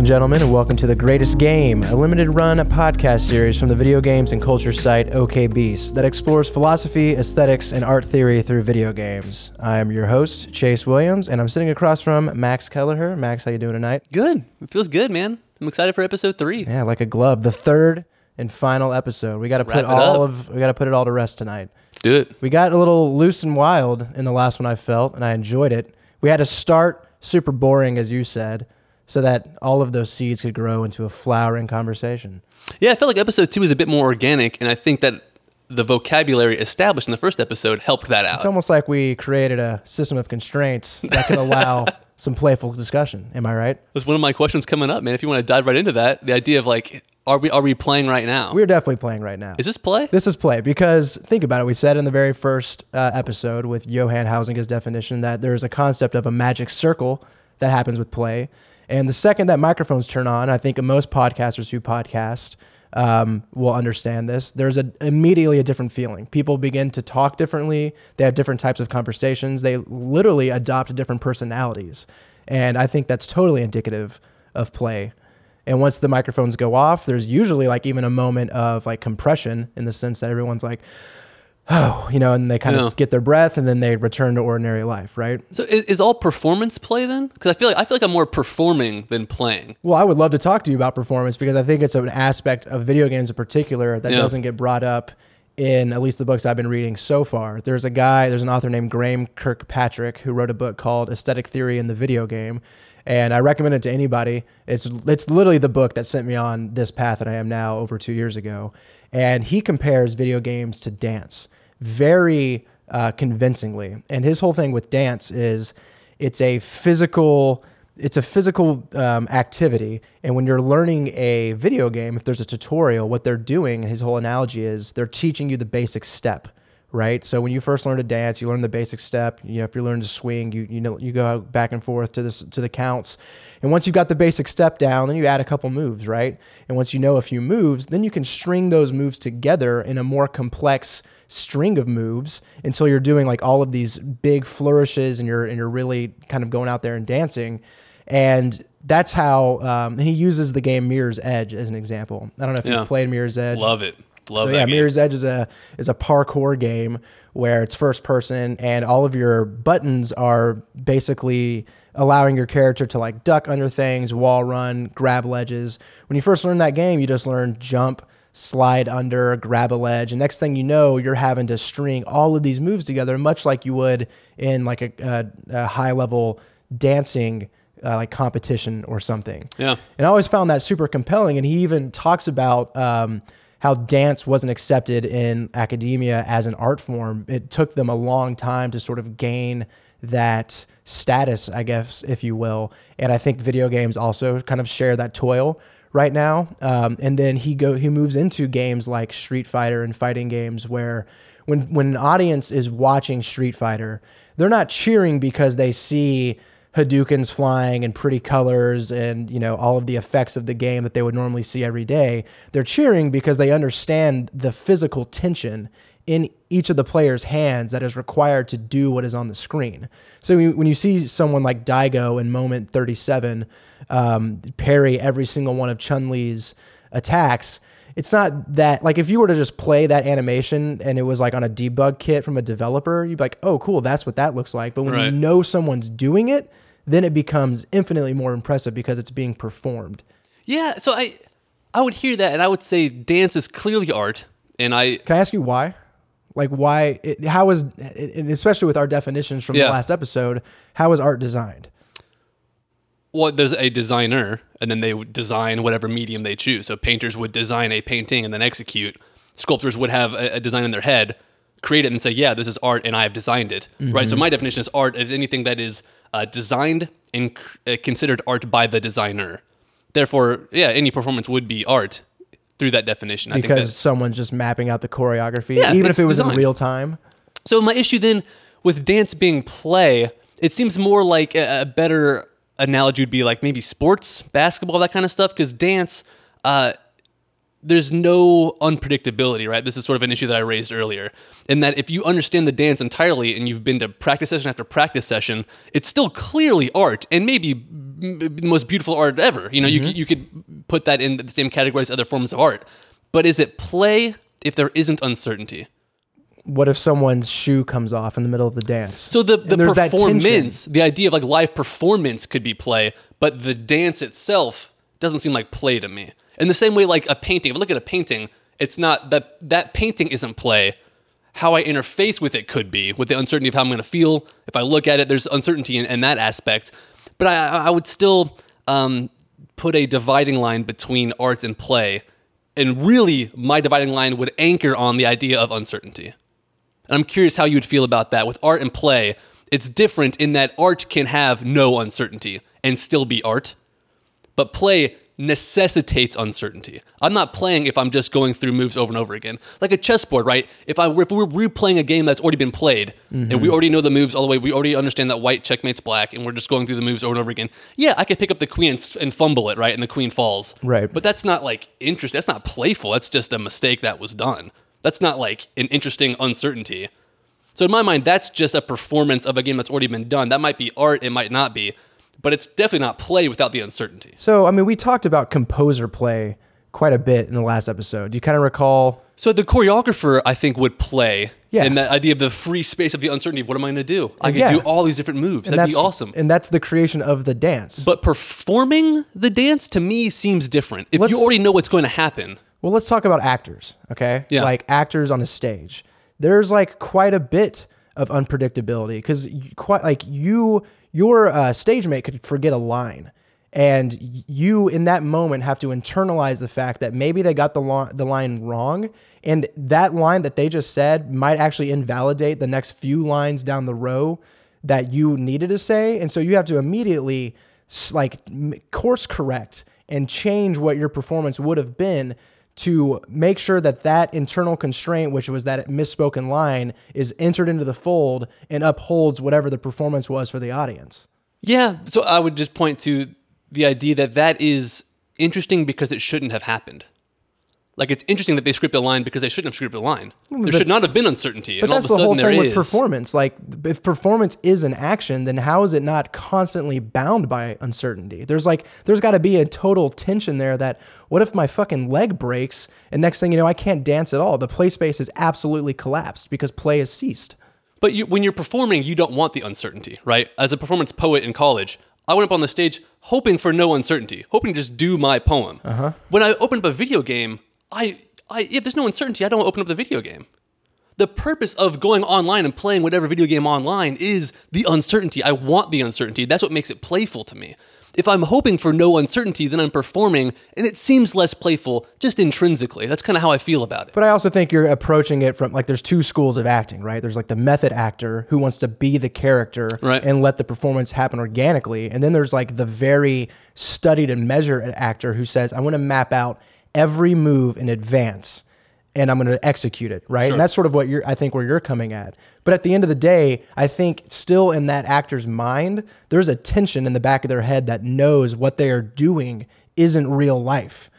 and gentlemen, and welcome to The Greatest Game, a limited run podcast series from the video games and culture site OK Beast that explores philosophy, aesthetics, and art theory through video games. I am your host, Chase Williams, and I'm sitting across from Max Kelleher. Max, how you doing tonight? Good. It feels good, man. I'm excited for episode three. Yeah, like a glove. The third and final episode. We got to put all up. of we got to put it all to rest tonight. Let's do it. We got a little loose and wild in the last one I felt, and I enjoyed it. We had to start super boring, as you said, so that all of those seeds could grow into a flowering conversation. Yeah, I felt like episode two was a bit more organic, and I think that the vocabulary established in the first episode helped that out. It's almost like we created a system of constraints that can allow some playful discussion. Am I right? That's one of my questions coming up, man. If you want to dive right into that, the idea of like, are we are we playing right now? We're definitely playing right now. is this play? This is play because think about it. We said in the very first uh, episode with Johann Huizinga's definition that there's a concept of a magic circle that happens with play. And the second that microphones turn on, I think most podcasters who podcast um, will understand this. There's a, immediately a different feeling. People begin to talk differently. They have different types of conversations. They literally adopt different personalities. And I think that's totally indicative of play. And once the microphones go off, there's usually like even a moment of like compression in the sense that everyone's like, oh, you know, and they kind Yeah. of get their breath and then they return to ordinary life, right? So is, is all performance play then? Because I feel like I feel like I'm more performing than playing. Well, I would love to talk to you about performance because I think it's an aspect of video games in particular that Yeah. doesn't get brought up in at least the books I've been reading so far. There's a guy, there's an author named Graeme Kirkpatrick who wrote a book called Aesthetic Theory in the Video Game. And I recommend it to anybody. It's it's literally the book that sent me on this path that I am now over two years ago. And he compares video games to dance very uh, convincingly. And his whole thing with dance is it's a physical it's a physical um, activity. And when you're learning a video game if there's a tutorial what they're doing his whole analogy is they're teaching you the basic step right? So when you first learn to dance you learn the basic step. You know if you're learning to swing you you know you go back and forth to this to the counts. And once you've got the basic step down then you add a couple moves right? And once you know a few moves then you can string those moves together in a more complex string of moves until you're doing like all of these big flourishes and you're and you're really kind of going out there and dancing and that's how um, he uses the game Mirror's Edge as an example. I don't know if Yeah. you've played Mirror's Edge. Love it. Love So yeah, game. Mirror's Edge is a is a parkour game where it's first person and all of your buttons are basically allowing your character to like duck under things, wall run, grab ledges. When you first learn that game, you just learn jump, slide under, grab a ledge, and next thing you know, you're having to string all of these moves together, much like you would in like a, a, a high level dancing uh, like competition or something. Yeah. And I always found that super compelling. And he even talks about um, how dance wasn't accepted in academia as an art form. It took them a long time to sort of gain that status, I guess, if you will. And I think video games also kind of share that toil right now. Um, and then he go he moves into games like Street Fighter and fighting games where when when an audience is watching Street Fighter, they're not cheering because they see Hadoukens flying and pretty colors and you know all of the effects of the game that they would normally see every day. They're cheering because they understand the physical tension in each of the players' hands that is required to do what is on the screen. So when you- see someone like Daigo in moment 37 um, parry every single one of Chun Li's attacks, it's not that like if you were to just play that animation and it was like on a debug kit from a developer, you'd be like, oh, cool, that's what that looks like. But when you know someone's doing it, then it becomes infinitely more impressive because it's being performed. Yeah. So I I would hear that, and I would say dance is clearly art, and I Can I ask you why? Like why? It, how is, and especially with our definitions from Yeah. the last episode, how is art designed? well, there's a designer, and then they would design whatever medium they choose. So painters would design a painting and then execute. Sculptors would have a, a design in their head, create it, and say, "Yeah, this is art, and I have designed it." Right. So my definition is art is anything that is uh, designed and c- uh, considered art by the designer. Therefore, yeah, any performance would be art through that definition. I think Because someone's just mapping out the choreography, Yeah, even if it was in real time. So my issue then with dance being play, it seems more like a, a better analogy would be like maybe sports, basketball, that kind of stuff. Because dance, uh, there's no unpredictability, right? This is sort of an issue that I raised earlier. In that if you understand the dance entirely and you've been to practice session after practice session, it's still clearly art and maybe the most beautiful art ever. You know, you mm-hmm. could, you could put that in the same category as other forms of art. But is it play if there isn't uncertainty? What if someone's shoe comes off in the middle of the dance? So the the performance, the idea of like live performance could be play, but the dance itself doesn't seem like play to me. In the same way, like a painting. If I look at a painting, it's not that that painting isn't play. How I interface with it could be with the uncertainty of how I'm going to feel. If I look at it, there's uncertainty in, in that aspect. But I, I would still um, put a dividing line between art and play, and really, my dividing line would anchor on the idea of uncertainty. And I'm curious how you would feel about that. With art and play, it's different in that art can have no uncertainty and still be art, but play necessitates uncertainty. I'm not playing if I'm just going through moves over and over again. Like a chessboard, right? If I if we're replaying a game that's already been played and we mm-hmm. already know the moves all the way, we already understand that white checkmates black and we're just going through the moves over and over again. Yeah, I could pick up the queen and, and fumble it, right? And the queen falls. Right. But that's not like interesting. That's not playful. That's just a mistake that was done. That's not like an interesting uncertainty. So in my mind, that's just a performance of a game that's already been done. That might be art, it might not be, but it's definitely not play without the uncertainty. So, I mean, we talked about composer play quite a bit in the last episode. Do you kind of recall? So the choreographer, I think, would play Yeah. in that idea of the free space of the uncertainty of what am I going to do? I could Yeah. do all these different moves. That'd be that's awesome. And that's the creation of the dance. But performing the dance to me seems different. If Let's- you already know what's going to happen, Well, let's talk about actors, okay? Yeah. Like actors on a stage. There's like quite a bit of unpredictability because quite like you, your uh, stage mate could forget a line, and you in that moment have to internalize the fact that maybe they got the lo- the line wrong, and that line that they just said might actually invalidate the next few lines down the row that you needed to say, and so you have to immediately like course correct and change what your performance would have been to make sure that that internal constraint which was that misspoken line is entered into the fold and upholds whatever the performance was for the audience Yeah, so I would just point to the idea that that is interesting because it shouldn't have happened. Like it's interesting that they script a line because they shouldn't have scripted a line. There should not have been uncertainty, but and all of that's a the whole thing is. with performance like if performance is an action then how is it not constantly bound by uncertainty there's like there's got to be a total tension there that what if my fucking leg breaks and next thing you know i can't dance at all the play space is absolutely collapsed because play has ceased But you, when you're performing, you don't want the uncertainty, right? As a performance poet in college, I went up on the stage hoping for no uncertainty, hoping to just do my poem. Uh-huh. When I opened up a video game, I, I if there's no uncertainty, I don't open up the video game. The purpose of going online and playing whatever video game online is the uncertainty. I want the uncertainty. That's what makes it playful to me. If I'm hoping for no uncertainty, then I'm performing, and it seems less playful just intrinsically. That's kind of how I feel about it. But I also think you're approaching it from like there's two schools of acting, right? There's like the method actor who wants to be the character Right. and let the performance happen organically. And then there's like the very studied and measured actor who says, I want to map out every move in advance and I'm going to execute it, right? And that's sort of what you're I think where you're coming at. But at the end of the day, I think still in that actor's mind, there's a tension in the back of their head that knows what they are doing isn't real life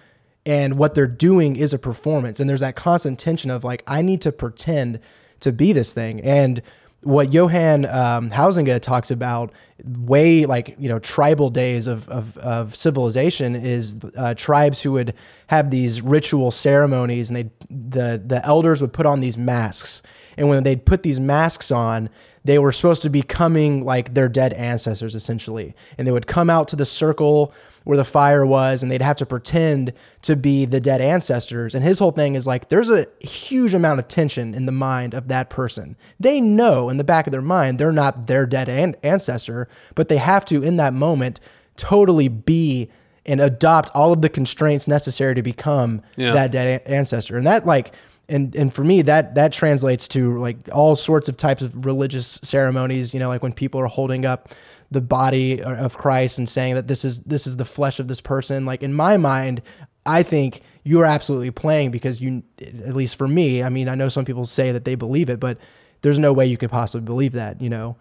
and what they're doing is a performance and there's that constant tension of like i need to pretend to be this thing and what johann um, Huizinga talks about way like you know tribal days of, of, of civilization is uh, tribes who would have these ritual ceremonies and they the the elders would put on these masks. And when they'd put these masks on they were supposed to be coming like their dead ancestors essentially. And they would come out to the circle where the fire was and they'd have to pretend to be the dead ancestors. And his whole thing is like there's a huge amount of tension in the mind of that person. They know in the back of their mind they're not their dead an- ancestor but they have to in that moment totally be and adopt all of the constraints necessary to become Yeah. that dead ancestor. And that like and and for me that that translates to like all sorts of types of religious ceremonies you know like when people are holding up the body uh, of Christ and saying that this is this is the flesh of this person. Like in my mind I think you're absolutely playing because you at least for me I mean I know some people say that they believe it but there's no way you could possibly believe that you know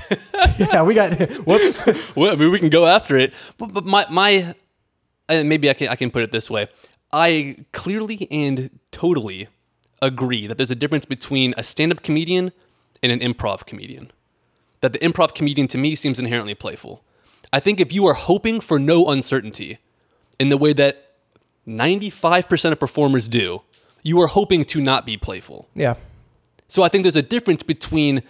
yeah we got whoops well, I mean, we can go after it. But, but my my, and maybe I can I can put it this way. I clearly and totally agree that there's a difference between a stand-up comedian and an improv comedian. That the improv comedian to me seems inherently playful. I think if you are hoping for no uncertainty in the way that 95% of performers do, you are hoping to not be playful. Yeah. So I think there's a difference between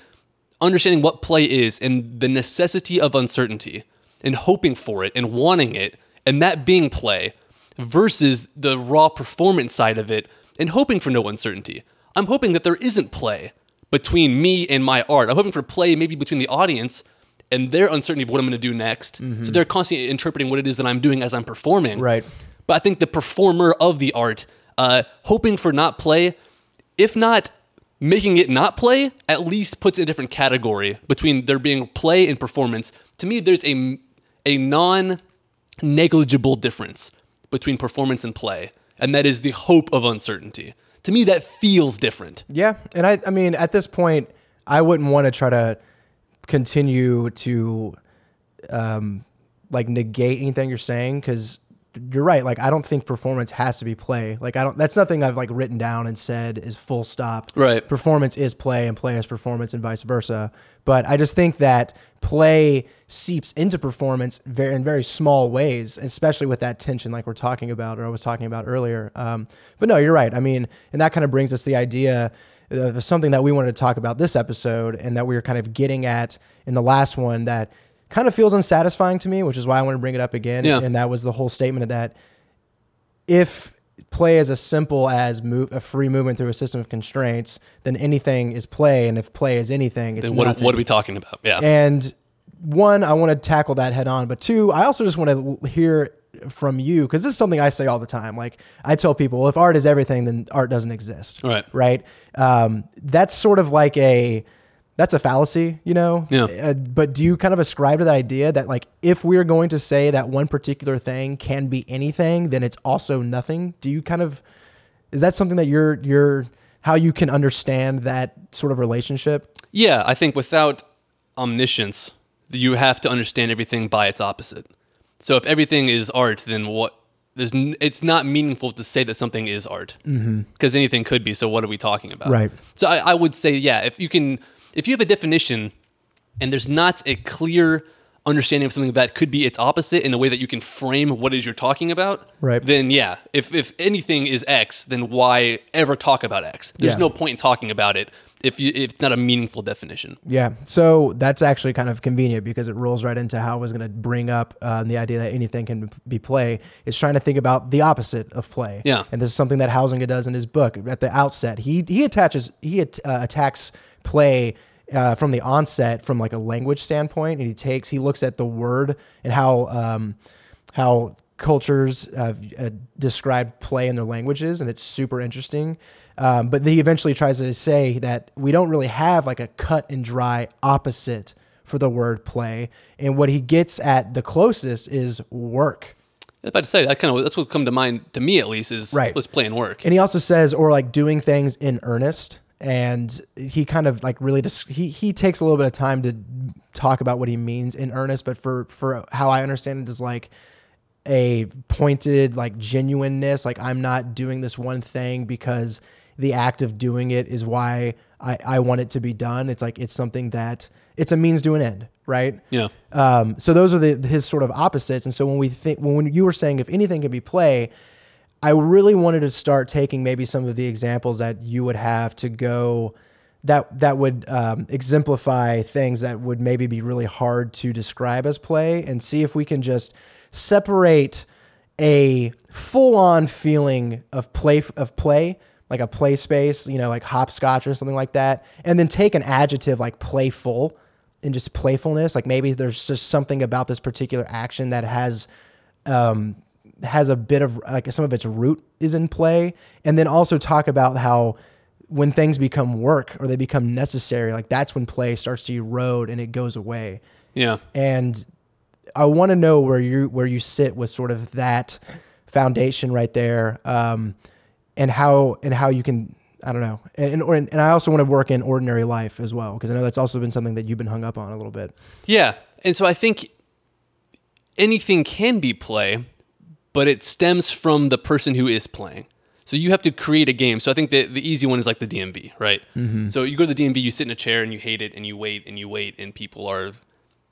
understanding what play is and the necessity of uncertainty and hoping for it and wanting it and that being play versus the raw performance side of it and hoping for no uncertainty. I'm hoping that there isn't play between me and my art. I'm hoping for play maybe between the audience and their uncertainty of what I'm going to do next. So they're constantly interpreting what it is that I'm doing as I'm performing. Right. But I think the performer of the art, uh, hoping for not play, if not making it not play, at least puts a different category between there being play and performance. To me, there's a a non negligible difference between performance and play, and that is the hope of uncertainty. To me, that feels different. Yeah, and I, I mean, at this point, I wouldn't want to try to continue to, um, like negate anything you're saying because you're right. Like, I don't think performance has to be play. Like, I don't. That's nothing I've like written down and said is full stop. Right. Performance is play, and play is performance, and vice versa. But I just think that play seeps into performance very in very small ways, especially with that tension, like we're talking about, or I was talking about earlier. Um, but no, you're right. I mean, and that kind of brings us the idea of something that we wanted to talk about this episode, and that we were kind of getting at in the last one that kind of feels unsatisfying to me, which is why I want to bring it up again. Yeah. And that was the whole statement of that if play is as simple as move, a free movement through a system of constraints, then anything is play, and if play is anything, it's Then what, nothing. what are we talking about? Yeah. And one, I want to tackle that head on, but two, I also just want to hear from you because this is something I say all the time. Like I tell people, well, if art is everything, then art doesn't exist. Right. Right. Um, that's sort of like a that's a fallacy, you know. Yeah. Uh, but do you kind of ascribe to the idea that like if we're going to say that one particular thing can be anything, then it's also nothing? Do you kind of is that something that you're you're how you can understand that sort of relationship? Yeah, I think without omniscience, you have to understand everything by its opposite. So if everything is art, then what? There's n- it's not meaningful to say that something is art because anything could be. So what are we talking about? Right. So I, I would say, yeah, if you can, if you have a definition, and there's not a clear understanding of something that could be its opposite in a way that you can frame what it is you're talking about, Right. Then yeah, if if anything is X, then why ever talk about X? There's Yeah. no point in talking about it if you if it's not a meaningful definition. Yeah, so that's actually kind of convenient because it rolls right into how I was going to bring up um, the idea that anything can be play. Is trying to think about the opposite of play. Yeah. and this is something that Huizinga does in his book at the outset. He he attaches he at, uh, attacks play. Uh, from the onset, from like a language standpoint, and he takes he looks at the word and how um, how cultures uh, uh, describe play in their languages, and it's super interesting. Um, but he eventually tries to say that we don't really have like a cut and dry opposite for the word play, and what he gets at the closest is work. I was about to say that kind of that's what come to mind to me at least is Right. was playing work. And he also says, or like doing things in earnest. And he kind of like really just he he takes a little bit of time to talk about what he means in earnest. But for for how I understand it is like a pointed like genuineness. Like I'm not doing this one thing because the act of doing it is why I I want it to be done. It's like it's something that it's a means to an end, right? Yeah. Um, so those are the his sort of opposites. And so when we think when you were saying if anything can be play, I really wanted to start taking maybe some of the examples that you would have to go that that would um, exemplify things that would maybe be really hard to describe as play, and see if we can just separate a full-on feeling of play of play like a play space you know like hopscotch or something like that and then take an adjective like playful and just playfulness. Like maybe there's just something about this particular action that has um, has a bit of like some of its root is in play, and then also talk about how when things become work or they become necessary, like that's when play starts to erode and it goes away. Yeah. And I want to know where you where you sit with sort of that foundation right there, um, and how and how you can. I don't know, and and, and I also want to work in ordinary life as well because I know that's also been something that you've been hung up on a little bit. Yeah. And so I think anything can be play, but it stems from the person who is playing. So you have to create a game. So I think the, the easy one is like the DMV, right? So you go to the DMV, you sit in a chair and you hate it and you wait and you wait and people are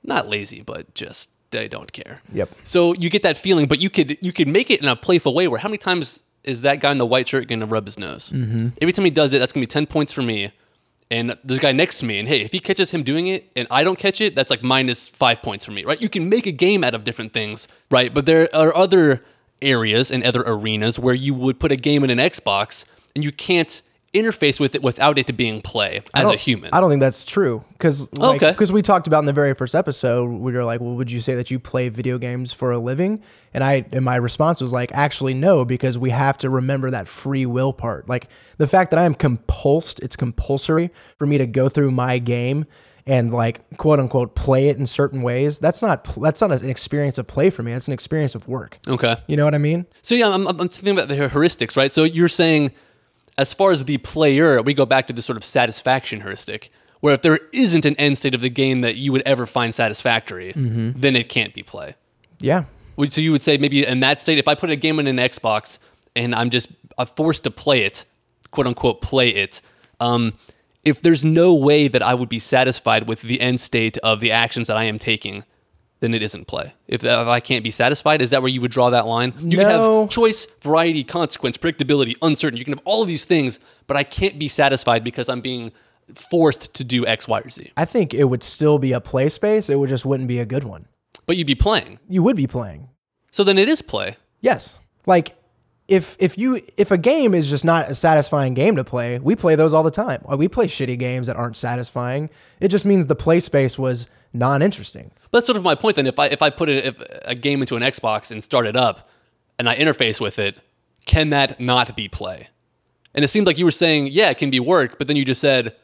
not lazy, but just they don't care. Yep. So you get that feeling, but you could you could make it in a playful way. Where how many times is that guy in the white shirt going to rub his nose? Mm-hmm. Every time he does it, that's going to be ten points for me. And a guy next to me, and hey, if he catches him doing it and I don't catch it, that's like minus five points for me, right? You can make a game out of different things, right? But there are other areas and other arenas where you would put a game in an Xbox and you can't interface with it without it being play as a human. I don't think that's true because like, Okay. because we talked about in the very first episode, we were like, well, would you say that you play video games for a living? And I and my response was like, actually, no, because we have to remember that free will part. Like the fact that I am compulsed, it's compulsory for me to go through my game and like quote unquote play it in certain ways. That's not that's not an experience of play for me. That's an experience of work. okay. You know what I mean? So yeah, I'm, I'm I'm thinking about the heuristics, right? So you're saying, as far as the player, we go back to this sort of satisfaction heuristic, where if there isn't an end state of the game that you would ever find satisfactory, then it can't be play. Yeah. So you would say maybe in that state, if I put a game in an Xbox and I'm just uh, forced to play it, quote unquote, play it. Um, if there's no way that I would be satisfied with the end state of the actions that I am taking, then it isn't play. If, if I can't be satisfied, is that where you would draw that line? You can have choice, variety, consequence, predictability, uncertain. You can have all of these things, but I can't be satisfied because I'm being forced to do X, Y, or Z. I think it would still be a play space. It would just wouldn't be a good one. But you'd be playing. You would be playing. So then it is play. Yes. Like if if you if a game is just not a satisfying game to play, we play those all the time. We play shitty games that aren't satisfying. It just means the play space was non-interesting. But that's sort of my point. Then, if I if I put a, if a game into an Xbox and start it up, and I interface with it, can that not be play? And it seemed like you were saying, yeah, it can be work, but then you just said,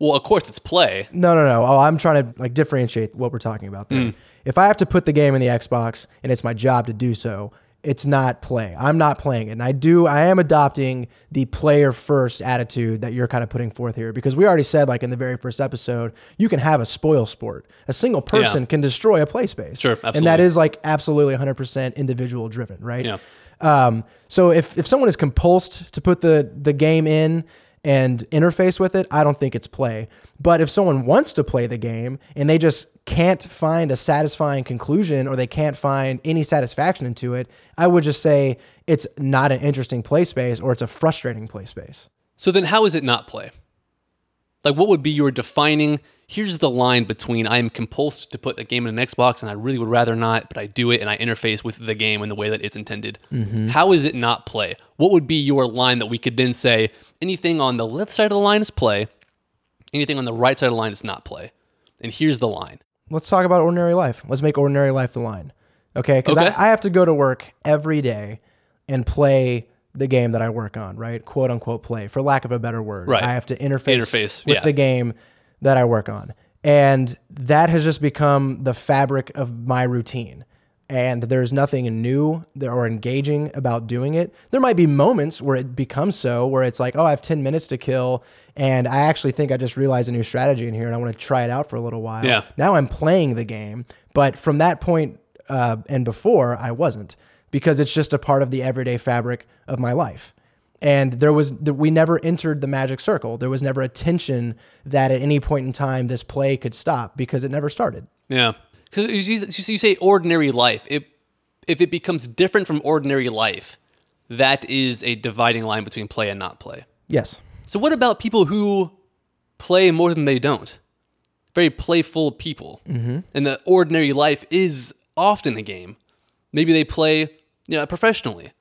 well, of course it's play. No, no, no. Oh, I'm trying to like differentiate what we're talking about there. Hmm. If I have to put the game in the Xbox and it's my job to do so, it's not play. I'm not playing it. And I do I am adopting the player first attitude that you're kind of putting forth here because we already said like in the very first episode, you can have a spoil sport. A single person Yeah. can destroy a play space. Sure, absolutely. And that is like absolutely 100% individual driven, right? Yeah. Um, so if, if someone is compulsed to put the, the game in and interface with it, I don't think it's play. But if someone wants to play the game and they just can't find a satisfying conclusion or they can't find any satisfaction into it, I would just say it's not an interesting play space or it's a frustrating play space. So then, how is it not play? Like, what would be your defining? Here's the line between I am compulsed to put a game in an Xbox and I really would rather not, but I do it and I interface with the game in the way that it's intended. Mm-hmm. How is it not play? What would be your line that we could then say anything on the left side of the line is play, anything on the right side of the line is not play? And here's the line. Let's talk about ordinary life. Let's make ordinary life the line. Okay? Because Okay. I, I have to go to work every day and play the game that I work on, right? Quote unquote play, for lack of a better word. Right. I have to interface, Interface, with yeah. the game that I work on. And that has just become the fabric of my routine. And there's nothing new or engaging about doing it. There might be moments where it becomes so, where it's like, oh, I have 10 minutes to kill. And I actually think I just realized a new strategy in here and I want to try it out for a little while. Yeah. Now I'm playing the game. But from that point uh, and before, I wasn't because it's just a part of the everyday fabric of my life. And there was we never entered the magic circle. There was never a tension that at any point in time this play could stop because it never started. Yeah. So you, say ordinary life. If if it becomes different from ordinary life, that is a dividing line between play and not play. Yes. So what about people who play more than they don't? Very playful people, mm-hmm. and the ordinary life is often a game. Maybe they play, you know, professionally,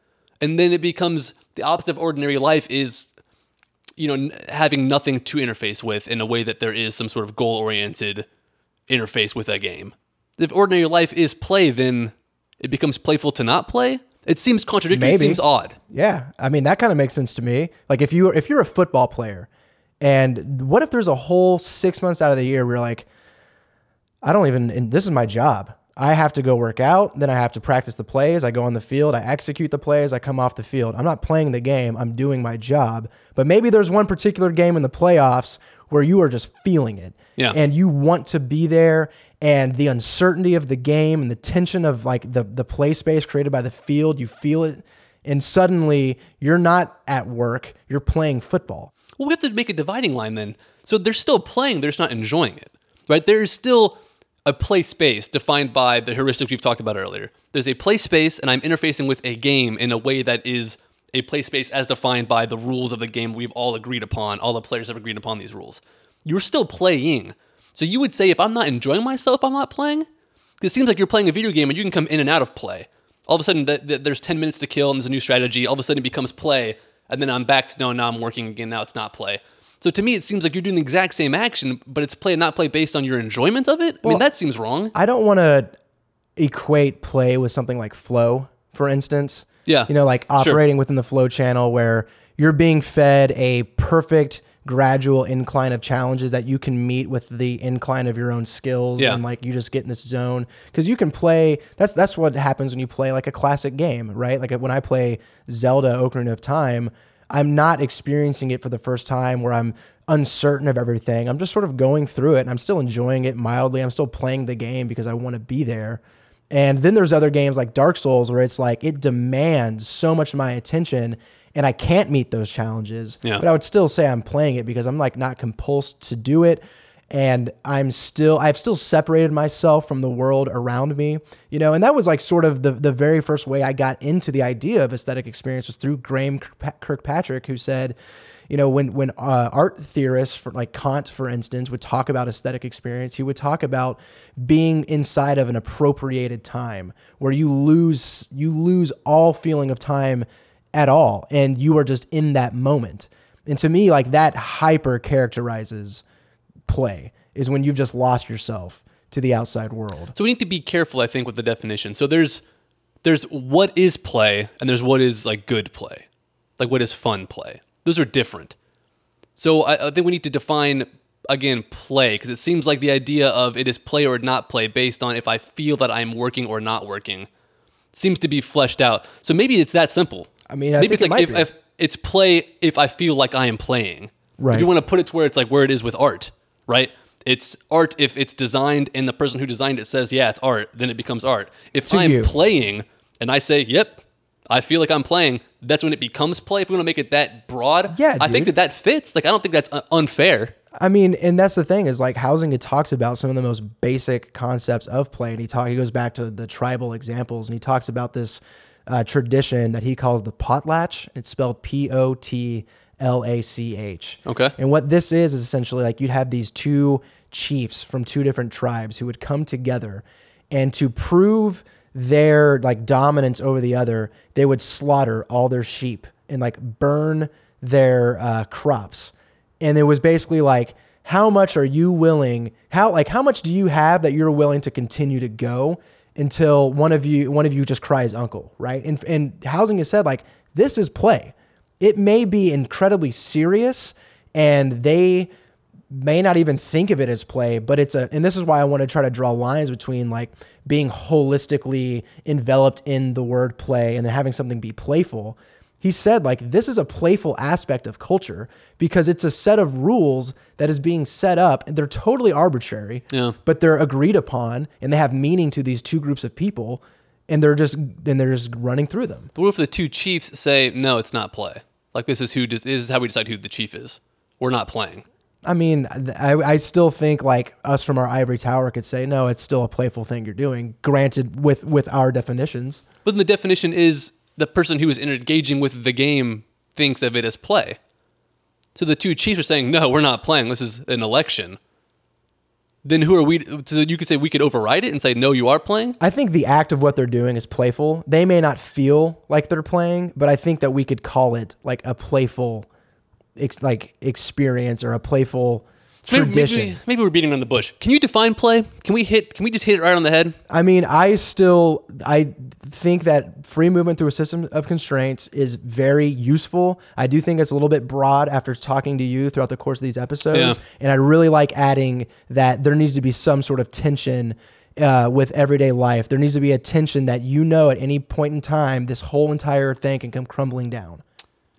and then it becomes the opposite of ordinary life is, you know, n- having nothing to interface with in a way that there is some sort of goal-oriented interface with a game. If ordinary life is play, then it becomes playful to not play. It seems contradictory. It seems odd. Yeah, I mean that kind of makes sense to me. Like if you if you're a football player, and what if there's a whole six months out of the year where you're like, I don't even. And this is my job. I have to go work out. Then I have to practice the plays. I go on the field. I execute the plays. I come off the field. I'm not playing the game. I'm doing my job. But maybe there's one particular game in the playoffs where you are just feeling it. Yeah. And you want to be there. And the uncertainty of the game and the tension of like the the play space created by the field, you feel it. And suddenly you're not at work. You're playing football. Well, we have to make a dividing line then. So they're still playing, they're just not enjoying it, right? There is still a play space defined by the heuristics we've talked about earlier. There's a play space, and I'm interfacing with a game in a way that is a play space as defined by the rules of the game we've all agreed upon. All the players have agreed upon these rules. You're still playing. So you would say if I'm not enjoying myself, I'm not playing? It seems like you're playing a video game and you can come in and out of play. All of a sudden, th- th- there's 10 minutes to kill and there's a new strategy. All of a sudden, it becomes play. And then I'm back to, no, now I'm working again. Now it's not play. So to me, it seems like you're doing the exact same action, but it's play and not play based on your enjoyment of it. I mean, that seems wrong. I don't want to equate play with something like flow, for instance. Yeah. You know, like operating within the flow channel where you're being fed a perfect gradual incline of challenges that you can meet with the incline of your own skills Yeah. and like you just get in this zone because you can play that's that's what happens when you play like a classic game right like when i play zelda ocarina of time i'm not experiencing it for the first time where i'm uncertain of everything i'm just sort of going through it and i'm still enjoying it mildly i'm still playing the game because i want to be there and then there's other games like Dark Souls where it's like it demands so much of my attention and I can't meet those challenges. Yeah. But I would still say I'm playing it because I'm like not compulsed to do it. And I'm still I've still separated myself from the world around me, you know, and that was like sort of the the very first way I got into the idea of aesthetic experience was through Graeme Kirkpatrick, who said, you know, when when uh, art theorists, for like Kant, for instance, would talk about aesthetic experience, he would talk about being inside of an appropriated time where you lose you lose all feeling of time at all, and you are just in that moment. And to me, like that hyper characterizes play is when you've just lost yourself to the outside world. So we need to be careful, I think, with the definition. So there's there's what is play, and there's what is like good play, like what is fun play. Those are different. So I, I think we need to define again play because it seems like the idea of it is play or not play based on if I feel that I'm working or not working seems to be fleshed out. So maybe it's that simple. I mean, I maybe think it's it like might if, if it's play if I feel like I am playing. Right. If you want to put it to where it's like where it is with art, right? It's art if it's designed and the person who designed it says, yeah, it's art, then it becomes art. If To I'm you. playing and I say, yep, I feel like I'm playing, that's when it becomes play. If we want to make it that broad, Yeah, I think that that fits. Like, I don't think that's uh, unfair. I mean, and that's the thing is like Huizinga. It talks about some of the most basic concepts of play, and he talk. He goes back to the tribal examples, and he talks about this uh, tradition that he calls the potlatch. It's spelled P O T L A C H. Okay. And what this is is essentially like you'd have these two chiefs from two different tribes who would come together, and to prove their like dominance over the other, they would slaughter all their sheep and like burn their uh, crops. And it was basically like, how much are you willing? How like how much do you have that you're willing to continue to go until one of you one of you just cries uncle, right? And and Huizinga has said like this is play. It may be incredibly serious, and they may not even think of it as play, but it's a, and this is why I want to try to draw lines between like being holistically enveloped in the word play and then having something be playful. He said, like, this is a playful aspect of culture because it's a set of rules that is being set up and they're totally arbitrary, Yeah. but they're agreed upon and they have meaning to these two groups of people and they're just, then they're just running through them. But what if the two chiefs say, no, it's not play? Like, this is who this is how we decide who the chief is. We're not playing. I mean, I, I still think like us from our ivory tower could say, no, it's still a playful thing you're doing. Granted, with with our definitions. But then the definition is the person who is engaging with the game thinks of it as play. So the two chiefs are saying, no, we're not playing. This is an election. Then who are we? So you could say we could override it and say, no, you are playing. I think the act of what they're doing is playful. They may not feel like they're playing, but I think that we could call it like a playful, ex- like experience or a playful So maybe- tradition. Maybe, maybe we're beating around the bush. Can you define play? Can we hit? Can we just hit it right on the head? I mean, I still I think that free movement through a system of constraints is very useful. I do think it's a little bit broad after talking to you throughout the course of these episodes, Yeah. and I really like adding that there needs to be some sort of tension. Uh, with everyday life, there needs to be a tension that you know at any point in time, this whole entire thing can come crumbling down.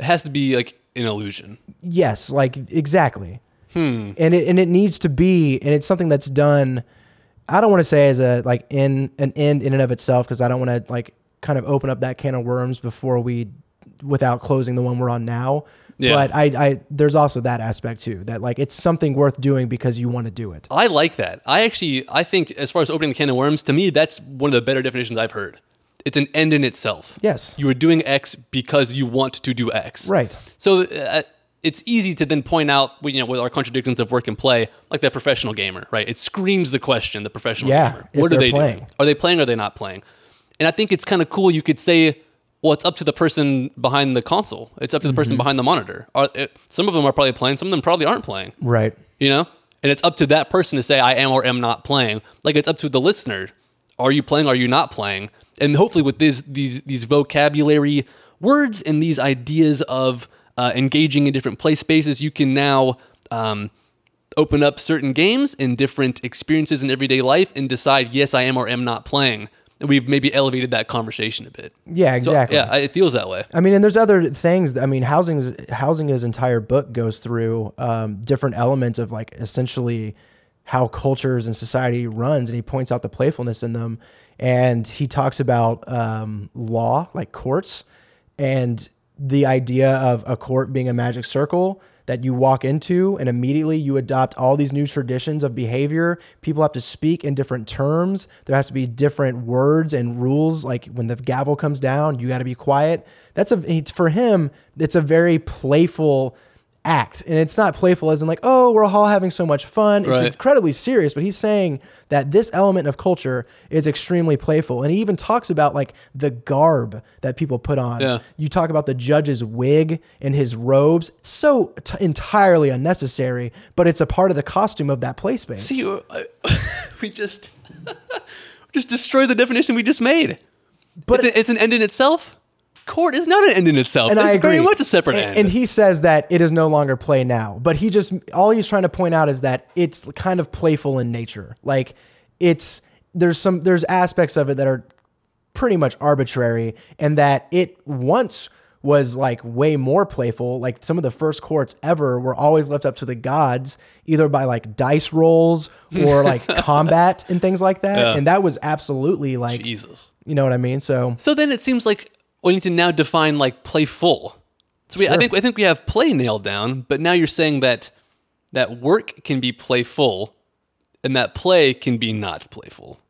It has to be like an illusion. Yes, like exactly. And it and it needs to be, and it's something that's done. I don't want to say as a like in an end in and of itself because I don't want to like kind of open up that can of worms before we, without closing the one we're on now. Yeah. But I, I there's also that aspect too that like it's something worth doing because you want to do it. I like that. I actually, I think as far as opening the can of worms, to me, that's one of the better definitions I've heard. It's an end in itself. Yes. You are doing X because you want to do X. Right. So uh, it's easy to then point out, you know, with our contradictions of work and play, like that professional gamer, right? It screams the question, the professional Yeah, gamer. What are they're playing. doing? Are they playing or are they not playing? And I think it's kind of cool. You could say, well, it's up to the person behind the console. It's up to the Mm-hmm. person behind the monitor. Are, uh, some of them are probably playing. Some of them probably aren't playing Right. you know and it's up to that person to say i am or am not playing like it's up to the listener are you playing are you not playing and hopefully with these these these vocabulary words and these ideas of uh, engaging in different play spaces you can now um, open up certain games and different experiences in everyday life and decide yes i am or am not playing and we've maybe elevated that conversation a bit Yeah, So, exactly. yeah it feels that way I mean, and there's other things. I mean, Huizinga's housing his entire book goes through um, different elements of like essentially how cultures and society runs, and he points out the playfulness in them. And he talks about um, law, like courts, and the idea of a court being a magic circle that you walk into and immediately you adopt all these new traditions of behavior. People have to speak in different terms. There has to be different words and rules. Like when the gavel comes down, you got to be quiet. That's a for him. It's a very playful act, and it's not playful as in like, oh, we're all having so much fun. It's Right. incredibly serious. But he's saying that this element of culture is extremely playful, and he even talks about like the garb that people put on. Yeah. You talk about the judge's wig and his robes, so t- entirely unnecessary, but it's a part of the costume of that play space. See, uh, we just just destroy the definition we just made. But- But it's, a- it's an end in itself. Court is not an end in itself. and it's I agree. very much a separate and, end. and he says that it is no longer play now, but he just all he's trying to point out is that it's kind of playful in nature. Like it's there's some there's aspects of it that are pretty much arbitrary, and that it once was like way more playful. Like some of the first courts ever were always left up to the gods, either by like dice rolls or like combat and things like that. Yeah. And that was absolutely like Jesus. you know what I mean. So So then it seems like we need to now define like playful. So we, I think I think we have play nailed down, but now you're saying that that work can be playful, and that play can be not playful,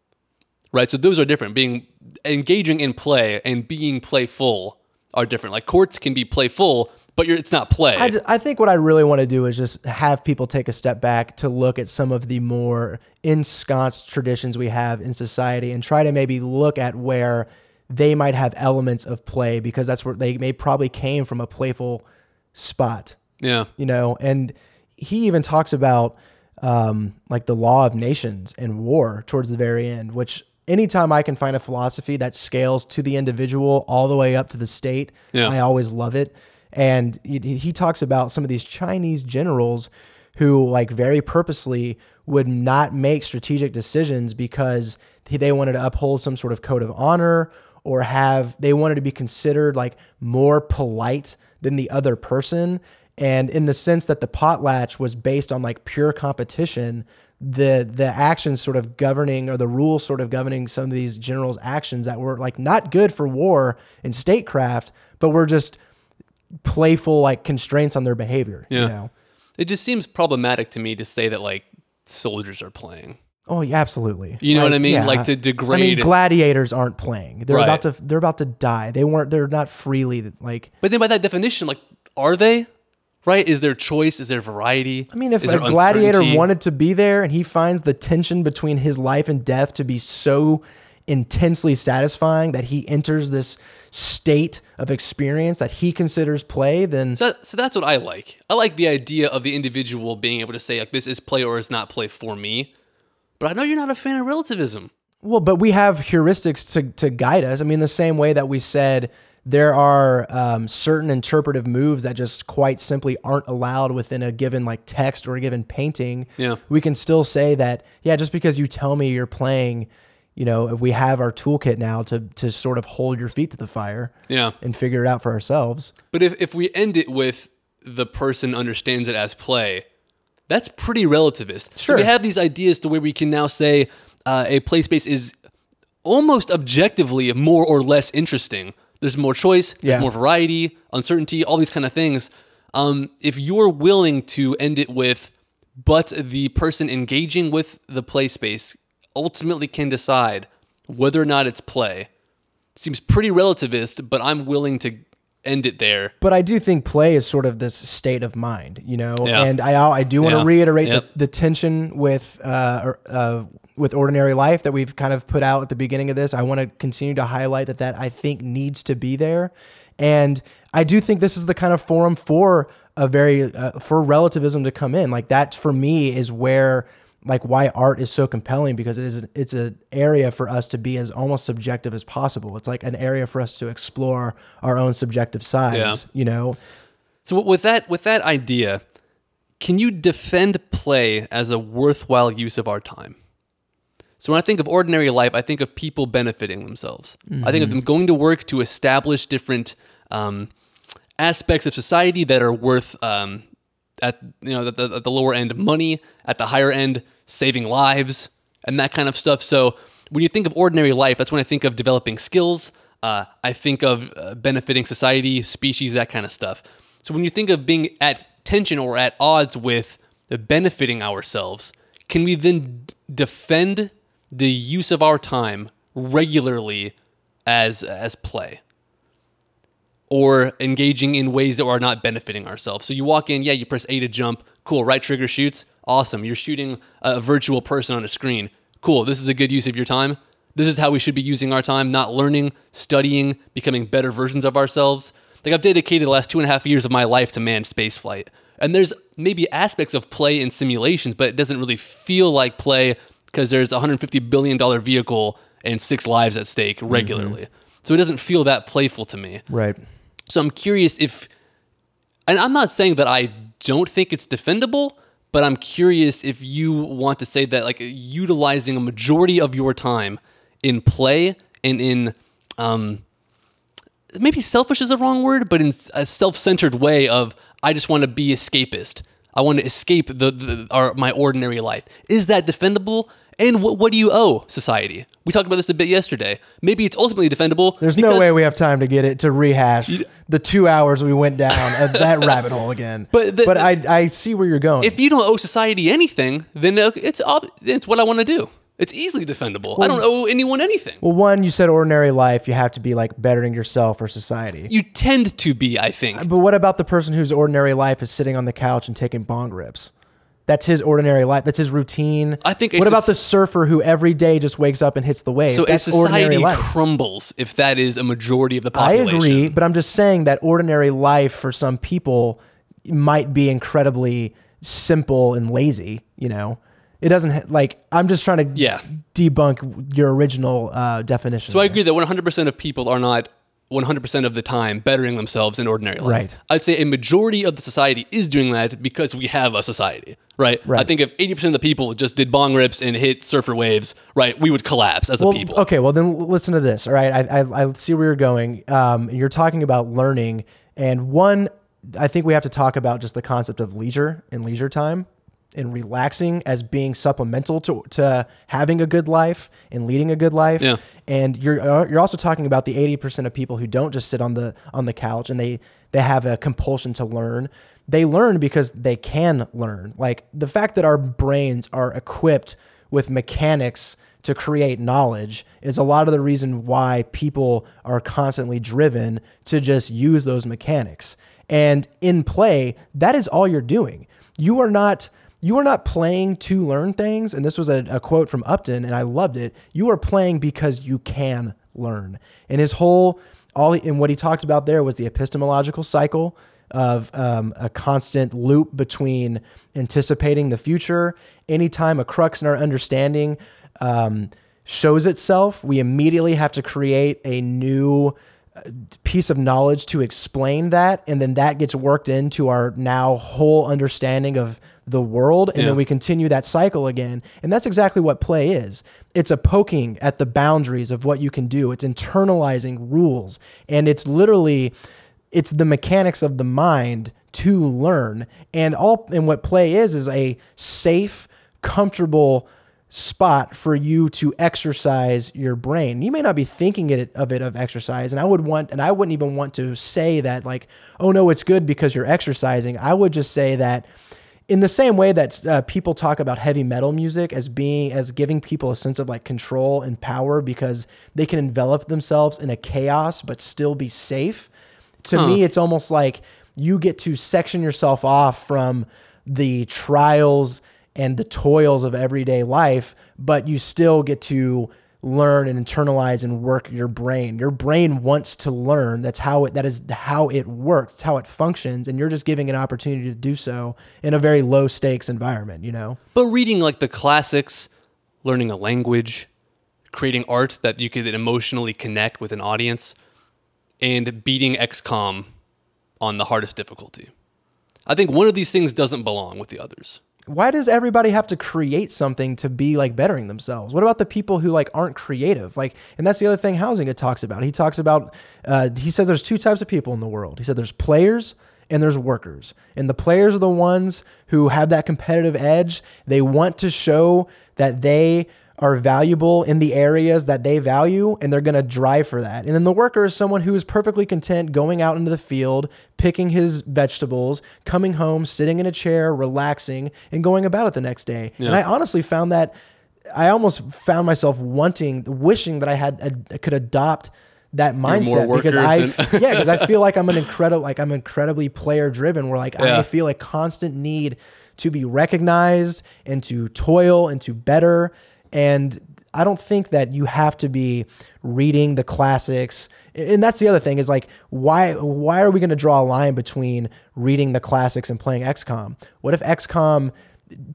right? So those are different. Being engaging in play and being playful are different. Like courts can be playful, but you're, it's not play. I, I think what I really want to do is just have people take a step back to look at some of the more ensconced traditions we have in society and try to maybe look at where they might have elements of play because that's where they may probably came from a playful spot, yeah. you know. And he even talks about um, like the law of nations and war towards the very end, which anytime I can find a philosophy that scales to the individual all the way up to the state, Yeah. I always love it. And he, he talks about some of these Chinese generals who, like, very purposely would not make strategic decisions because they wanted to uphold some sort of code of honor or have they wanted to be considered like more polite than the other person. And in the sense that the potlatch was based on like pure competition, the the actions sort of governing or the rules sort of governing some of these generals' actions that were like not good for war and statecraft, but were just playful like constraints on their behavior. Yeah. You know? It just seems problematic to me to say that like soldiers are playing. Oh, yeah, absolutely. You know what I mean? Like, to degrade. I mean, gladiators aren't playing. They're Right. about to. They're about to die. They weren't. They're not freely like. But then by that definition, like, are they? Right? Is there choice? Is there variety? I mean, if a gladiator wanted to be there and he finds the tension between his life and death to be so intensely satisfying that he enters this state of experience that he considers play, then So, so that's what I like. I like the idea of the individual being able to say like this is play or is not play for me. But I know you're not a fan of relativism. Well, but we have heuristics to, to guide us. I mean, the same way that we said there are um, certain interpretive moves that just quite simply aren't allowed within a given like text or a given painting. Yeah. We can still say that, yeah, just because you tell me you're playing, you know, we have our toolkit now to, to sort of hold your feet to the fire Yeah. and figure it out for ourselves. But if, if we end it with the person understands it as play, that's pretty relativist. So Sure. we have these ideas to where we can now say uh, a play space is almost objectively more or less interesting. There's more choice, there's Yeah. more variety, uncertainty, all these kind of things. Um, if you're willing to end it with, but the person engaging with the play space ultimately can decide whether or not it's play. Seems pretty relativist, but I'm willing to end it there. But I do think play is sort of this state of mind, you know. Yeah. And I I do want to Yeah. reiterate Yep. the, the tension with uh, uh with ordinary life that we've kind of put out at the beginning of this. I want to continue to highlight that that I think needs to be there, and I do think this is the kind of forum for a very uh, for relativism to come in. Like that for me is where like why art is so compelling because it is it's an area for us to be as almost subjective as possible. It's like an area for us to explore our own subjective sides, you know. So with that with that idea, can you defend play as a worthwhile use of our time? So when I think of ordinary life, I think of people benefiting themselves. I think of them going to work to establish different um, aspects of society that are worth um, at you know at the, at the lower end money, at the higher end saving lives and that kind of stuff. So when you think of ordinary life, that's when I think of developing skills. Uh, I think of uh, benefiting society, species, that kind of stuff. So when you think of being at tension or at odds with benefiting ourselves, can we then d- defend the use of our time regularly as as play? or engaging in ways that are not benefiting ourselves. So you walk in, yeah, you press A to jump, cool, right trigger shoots, awesome. You're shooting a virtual person on a screen, cool. This is a good use of your time. This is how we should be using our time, not learning, studying, becoming better versions of ourselves. Like I've dedicated the last two and a half years of my life to manned spaceflight. And there's maybe aspects of play in simulations, but it doesn't really feel like play because there's a $150 billion vehicle and six lives at stake mm-hmm. regularly. So it doesn't feel that playful to me. Right. So I'm curious if, and I'm not saying that I don't think it's defendable, but I'm curious if you want to say that like utilizing a majority of your time in play and in, um, maybe selfish is the wrong word, but in a self-centered way of I just want to be escapist. I want to escape the, the our, my ordinary life. Is that defendable? And what, what do you owe society? We talked about this a bit yesterday. Maybe it's ultimately defendable. There's no because- way we have time to get it to rehash the two hours we went down at that rabbit hole again. But the- but I I see where you're going. if you don't owe society anything, then uh, it's ob- it's what I want to do. It's easily defendable. I don't owe anyone anything. well, one, you said ordinary life, you have to be like bettering yourself or society. You tend to be, I think. But what about the person whose ordinary life is sitting on the couch and taking bong rips? That's his ordinary life. That's his routine. I think What about the surfer who every day just wakes up and hits the waves? So a That's ordinary society life. crumbles if that is a majority of the population. I population. agree, but I'm just saying that ordinary life for some people might be incredibly simple and lazy. You know, it doesn't ha- like. I'm just trying to Yeah. debunk your original uh, definition. So I agree that 100% of people are not 100% of the time bettering themselves in ordinary life. Right. I'd say a majority of the society is doing that because we have a society, right? I think if 80% of the people just did bong rips and hit surfer waves, right, we would collapse as a people. okay, well then listen to this. All right, I, I, I see where you're going. Um, you're talking about learning, and one, I think we have to talk about just the concept of leisure and leisure time and relaxing as being supplemental to, to having a good life and leading a good life. Yeah. And you're uh, you're also talking about the 80% of people who don't just sit on the on the couch and they they have a compulsion to learn. They learn because they can learn. Like the fact that our brains are equipped with mechanics to create knowledge is a lot of the reason why people are constantly driven to just use those mechanics. And in play, that is all you're doing. You are not you are not playing to learn things. And this was a, a quote from Upton, and I loved it. You are playing because you can learn. And his whole all and what he talked about there was the epistemological cycle of um, a constant loop between anticipating the future. Anytime a crux in our understanding um, shows itself, we immediately have to create a new uh, piece of knowledge to explain that. And then that gets worked into our now whole understanding of the world. And Yeah. then we continue that cycle again. And that's exactly what play is it's a poking at the boundaries of what you can do, it's internalizing rules. And it's literally it's the mechanics of the mind to learn and all and what play is is a safe comfortable spot for you to exercise your brain. You may not be thinking it of it of exercise, and I would want, and I wouldn't even want to say that like, oh no, it's good because you're exercising. I would just say that in the same way that uh, people talk about heavy metal music as being as giving people a sense of like control and power because they can envelop themselves in a chaos but still be safe to Huh. me it's almost like you get to section yourself off from the trials and the toils of everyday life but you still get to learn and internalize and work your brain your brain wants to learn that's how it that is how it works it's how it functions and you're just giving an opportunity to do so in a very low stakes environment you know But reading like the classics, learning a language, creating art that you could emotionally connect with an audience, and beating XCOM on the hardest difficulty. I think one of these things doesn't belong with the others. Why does everybody have to create something to be like bettering themselves? What about the people who like aren't creative? Like, and that's the other thing Huizinga talks about. He talks about, uh, he says there's two types of people in the world. He said there's players and there's workers. And the players are the ones who have that competitive edge. They want to show that they are valuable in the areas that they value and they're going to drive for that. And then the worker is someone who is perfectly content going out into the field, picking his vegetables, coming home, sitting in a chair, relaxing, and going about it the next day. And I honestly found that I almost found myself wanting, wishing that I had I could adopt that mindset because I than- yeah because I feel like I'm an incredible like I'm incredibly player driven where like Yeah. I feel a constant need to be recognized and to toil and to better and I don't think that you have to be reading the classics and that's the other thing is like why why are we going to draw a line between reading the classics and playing XCOM what if XCOM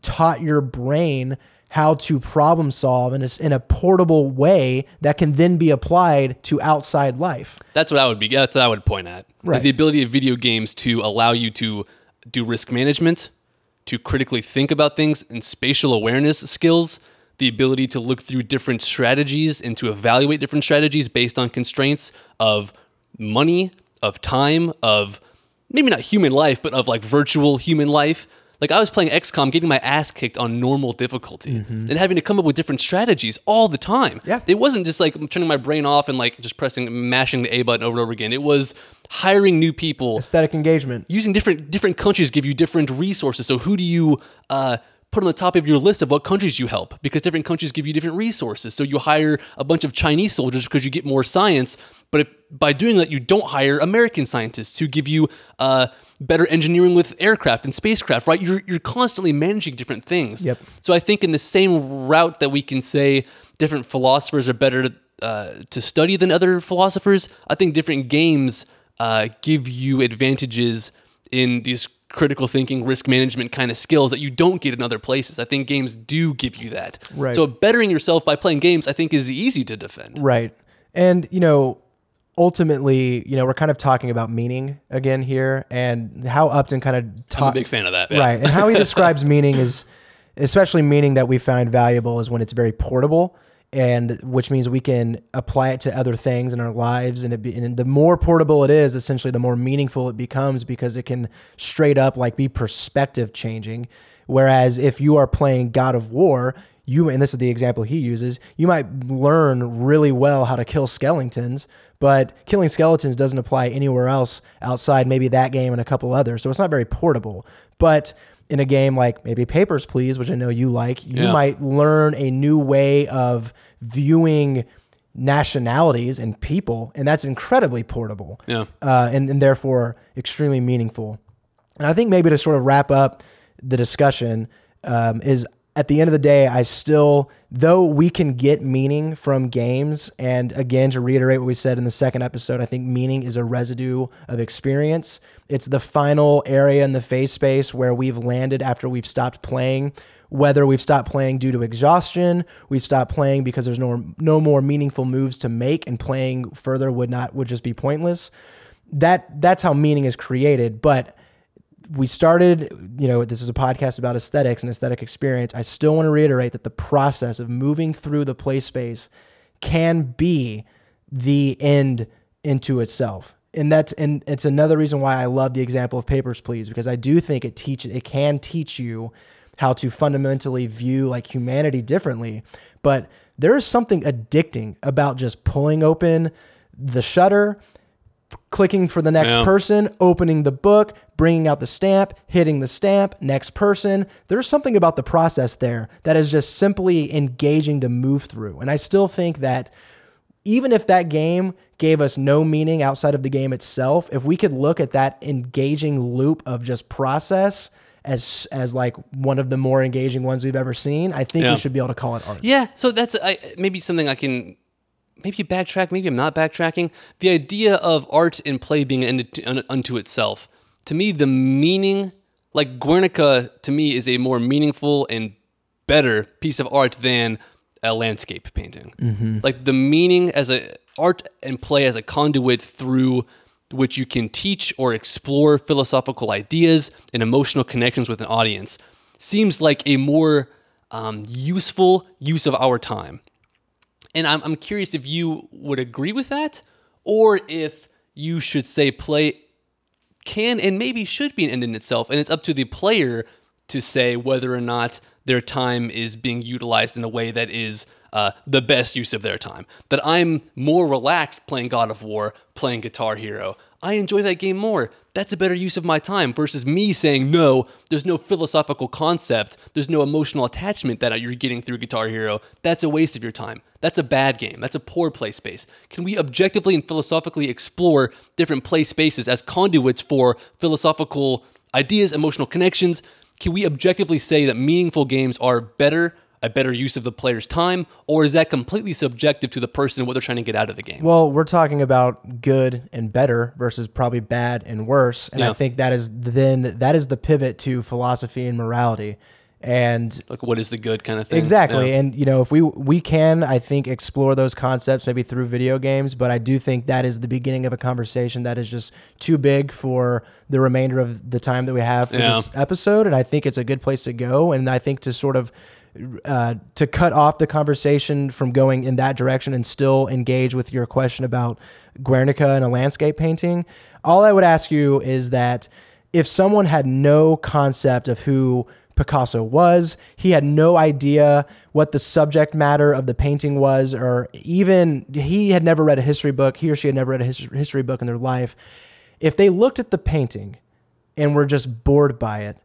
taught your brain how to problem solve in a, in a portable way that can then be applied to outside life That's what I would be. That's what I would point at. Right. Is the ability of video games to allow you to do risk management, to critically think about things, and spatial awareness skills. The ability to look through different strategies and to evaluate different strategies based on constraints of money, of time, of maybe not human life, but of like virtual human life. Like I was playing XCOM, getting my ass kicked on normal difficulty and having to come up with different strategies all the time. Yeah. It wasn't just like turning my brain off and like just pressing, mashing the A button over and over again. It was hiring new people, aesthetic engagement using different different countries give you different resources. So who do you uh, put on the top of your list of what countries you help? Because different countries give you different resources. So you hire a bunch of Chinese soldiers because you get more science. But if, by doing that, you don't hire American scientists who give you uh, better engineering with aircraft and spacecraft. Right? You're you're constantly managing different things. Yep. So I think in the same route that we can say different philosophers are better uh, to study than other philosophers, I think different games uh, give you advantages in these critical thinking, risk management kind of skills that you don't get in other places. I think games do give you that. Right. So bettering yourself by playing games, I think, is easy to defend. Right. And, you know, ultimately, you know, we're kind of talking about meaning again here and how Upton kind of talks. I'm a big fan of that. yeah. Right. And how he describes meaning is, especially meaning that we find valuable, is when it's very portable. And which means we can apply it to other things in our lives, and, be, and the more portable it is, essentially, the more meaningful it becomes because it can straight up like be perspective changing. Whereas if you are playing God of War, you and this is the example he uses, you might learn really well how to kill skeletons, but killing skeletons doesn't apply anywhere else outside maybe that game and a couple others. So it's not very portable. But in a game like maybe Papers, Please, which I know you like, you Yeah. might learn a new way of viewing nationalities and people, and that's incredibly portable Yeah. uh, and, and therefore extremely meaningful. And I think maybe to sort of wrap up the discussion um, is at the end of the day, I still, though we can get meaning from games, and again, to reiterate what we said in the second episode, I think meaning is a residue of experience. It's the final area in the phase space where we've landed after we've stopped playing. Whether we've stopped playing due to exhaustion, we've stopped playing because there's no no more meaningful moves to make, and playing further would not would just be pointless that that's how meaning is created but we started you know this is a podcast about aesthetics and aesthetic experience i still want to reiterate that the process of moving through the play space can be the end into itself and that's and it's another reason why i love the example of papers please because i do think it teach it can teach you how to fundamentally view like humanity differently. But there is something addicting about just pulling open the shutter, clicking for the next Yeah. person, opening the book, bringing out the stamp, hitting the stamp, next person. There's something about the process there that is just simply engaging to move through. And I still think that even if that game gave us no meaning outside of the game itself, if we could look at that engaging loop of just process as as like one of the more engaging ones we've ever seen, I think Yeah. we should be able to call it art. Yeah, so that's I, maybe something I can maybe you backtrack. Maybe I'm not backtracking. The idea of art and play being an end unto itself. To me, the meaning, like Guernica, to me is a more meaningful and better piece of art than a landscape painting. Like the meaning as a art and play as a conduit through which you can teach or explore philosophical ideas and emotional connections with an audience seems like a more um, useful use of our time. And I'm, I'm curious if you would agree with that, or if you should say play can and maybe should be an end in itself. And it's up to the player to say whether or not their time is being utilized in a way that is uh, the best use of their time. That I'm more relaxed playing God of War, playing Guitar Hero. I enjoy that game more. That's a better use of my time versus me saying, no, there's no philosophical concept, there's no emotional attachment that you're getting through Guitar Hero. That's a waste of your time. That's a bad game. That's a poor play space. Can we objectively and philosophically explore different play spaces as conduits for philosophical ideas, emotional connections? Can we objectively say that meaningful games are better, a better use of the player's time, or is that completely subjective to the person and what they're trying to get out of the game? Well, we're talking about good and better versus probably bad and worse. And I think that is then that is the pivot to philosophy and morality. And like, what is the good kind of thing? Exactly. Yeah. And you know, if we we can I think explore those concepts maybe through video games, but I do think that is the beginning of a conversation that is just too big for the remainder of the time that we have for Yeah. this episode and I think it's a good place to go and I think to sort of uh, to cut off the conversation from going in that direction and still engage with your question about Guernica and a landscape painting, all I would ask you is that if someone had no concept of who Picasso was, he had no idea what the subject matter of the painting was, or even he had never read a history book, he or she had never read a history book in their life. If they looked at the painting and were just bored by it,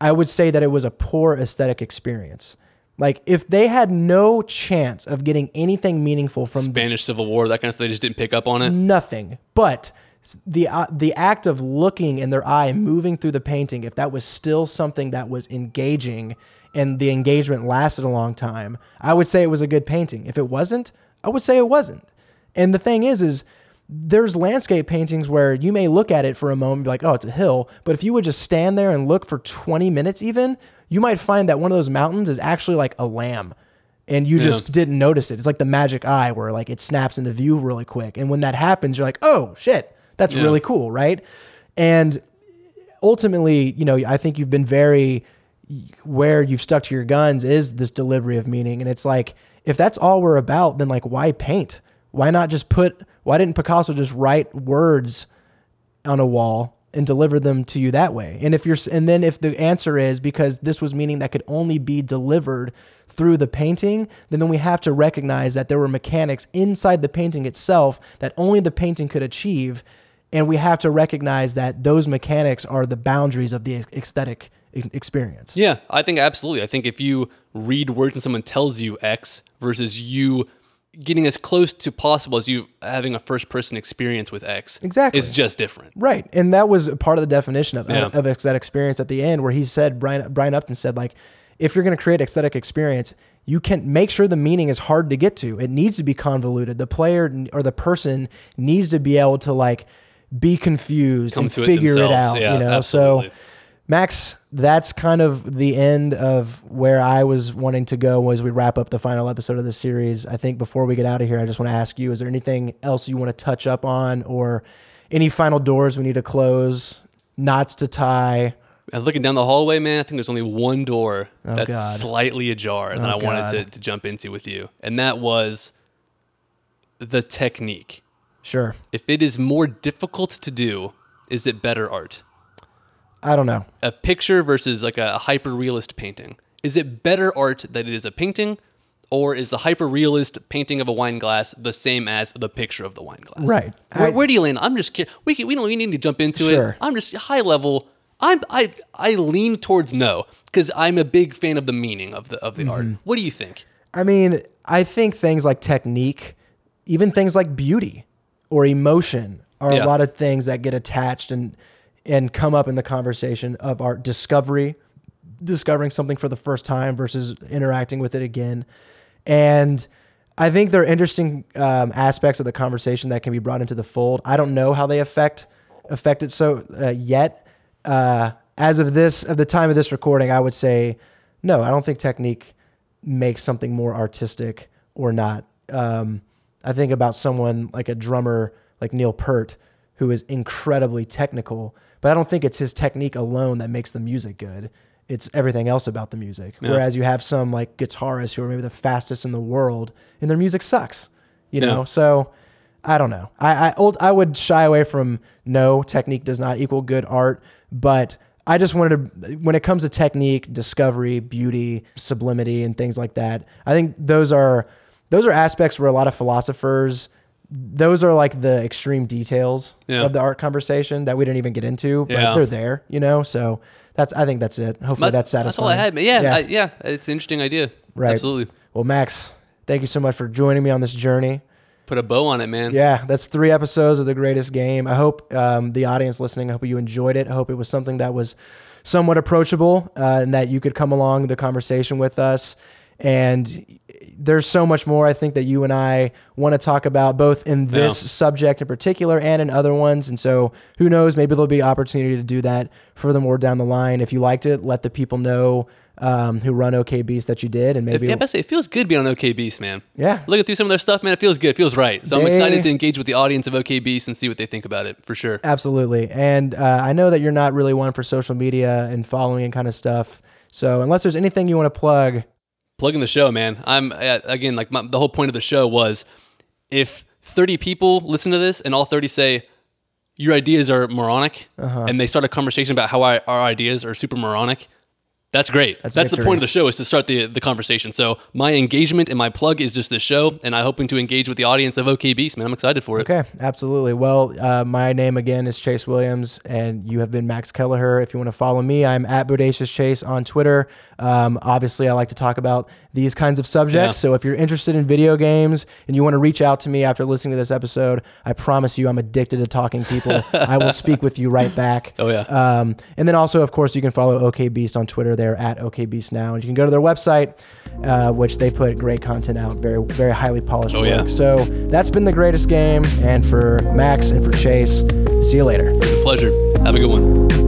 I would say that it was a poor aesthetic experience. Like if they had no chance of getting anything meaningful from Spanish Civil War, that kind of stuff. They just didn't pick up on it. nothing, but the uh, the act of looking in their eye, moving through the painting, if that was still something that was engaging and the engagement lasted a long time, I would say it was a good painting. If it wasn't, I would say it wasn't. And the thing is, is there's landscape paintings where you may look at it for a moment be like, oh, it's a hill. But if you would just stand there and look for 20 minutes, even, you might find that one of those mountains is actually like a lamb. And you just didn't notice it. It's like the magic eye where like it snaps into view really quick. And when that happens, you're like, oh shit, that's Yeah. really cool, right? And ultimately, you know, I think you've been very where you've stuck to your guns is this delivery of meaning. And it's like, if that's all we're about, then like, why paint? Why not just put, why didn't Picasso just write words on a wall and deliver them to you that way? And if you're, and then if the answer is because this was meaning that could only be delivered through the painting, then, then we have to recognize that there were mechanics inside the painting itself that only the painting could achieve. And we have to recognize that those mechanics are the boundaries of the aesthetic experience. Yeah, I think absolutely. I think if you read words and someone tells you X versus you getting as close to possible as you having a first person experience with X, Exactly. It's just different. Right, and that was part of the definition of, Yeah. of that experience at the end, where he said Brian Brian Upton said like, if you're going to create aesthetic experience, you can make sure the meaning is hard to get to. It needs to be convoluted. The player or the person needs to be able to like be confused Come and to it figure it out. Yeah, you know, absolutely. so Max, that's kind of the end of where I was wanting to go as we wrap up the final episode of the series. I think before we get out of here, I just want to ask you: Is there anything else you want to touch up on, or any final doors we need to close, knots to tie? And looking down the hallway, man, I think there's only one door oh, that's Oh, God. slightly ajar that Oh, I wanted to, to jump into with you. And that was the technique. Sure. If it is more difficult to do, is it better art? I don't know. A picture versus like a hyper realist painting. Is it better art that it is a painting, or is the hyper realist painting of a wine glass the same as the picture of the wine glass? Right. Where, I- where do you land? I'm just kidding. We can, we don't we need to jump into Sure. it. I'm just high level. I'm I I lean towards no because I'm a big fan of the meaning of the of the art. Mm-hmm. What do you think? I mean, I think things like technique, even things like beauty or emotion, are Yeah. a lot of things that get attached and and come up in the conversation of art discovery, discovering something for the first time versus interacting with it again. And I think there are interesting um, aspects of the conversation that can be brought into the fold. I don't know how they affect affect it so uh, yet. Uh, as of this, of the time of this recording, I would say no. I don't think technique makes something more artistic or not. Um, I think about someone like a drummer like Neil Peart, who is incredibly technical, but I don't think it's his technique alone that makes the music good. It's everything else about the music. Whereas you have some like guitarists who are maybe the fastest in the world, and their music sucks. You know, so I don't know. I I, old, I would shy away from no technique does not equal good art, but I just wanted to when it comes to technique, discovery, beauty, sublimity, and things like that. I think those are those are aspects where a lot of philosophers those are like the extreme details Yeah. of the art conversation that we didn't even get into, but Yeah. they're there, you know. So that's I think that's it. Hopefully that's, That's all. I had. Yeah, Yeah. I, yeah, it's an interesting idea. Right. Absolutely. Well, Max, thank you so much for joining me on this journey. Put a bow on it, man. Yeah, that's three episodes of the greatest game. I hope um, the audience listening, I hope you enjoyed it. I hope it was something that was somewhat approachable uh, and that you could come along the conversation with us. And there's so much more I think that you and I want to talk about, both in this Yeah. subject in particular and in other ones. And so, who knows? Maybe there'll be opportunity to do that furthermore down the line. If you liked it, let the people know um, who run OK Beast that you did, and maybe yeah, say, it feels good being on OK Beast, man. Yeah. Looking through some of their stuff, man, it feels good. It feels right. So I'm excited to engage with the audience of OK Beast and see what they think about it for sure. Absolutely. And uh, I know that you're not really one for social media and following and kind of stuff. So unless there's anything you want to plug, Plugging the show, man. I'm uh, again like my, the whole point of the show was if 30 people listen to this and all 30 say your ideas are moronic, Uh-huh. and they start a conversation about how our, our ideas are super moronic. That's great. That's, the point of the show is to start the the conversation. So my engagement and my plug is just this show, and I'm hoping to engage with the audience of OK Beast, man. I'm excited for it. okay, absolutely. Well, uh, my name again is Chase Williams, and you have been Max Kelleher. If you want to follow me, I'm at Bodacious Chase on Twitter. Um, obviously, I like to talk about these kinds of subjects. Yeah. So if you're interested in video games and you want to reach out to me after listening to this episode, I promise you I'm addicted to talking people. I will speak with you right back. Oh, yeah. Um, and then also, of course, you can follow OK Beast on Twitter. They're at OK Beast now, and you can go to their website, uh, which they put great content out, very very highly polished Oh, work. yeah. So that's been the greatest game, and for Max and for Chase, see you later. It's a pleasure. Have a good one.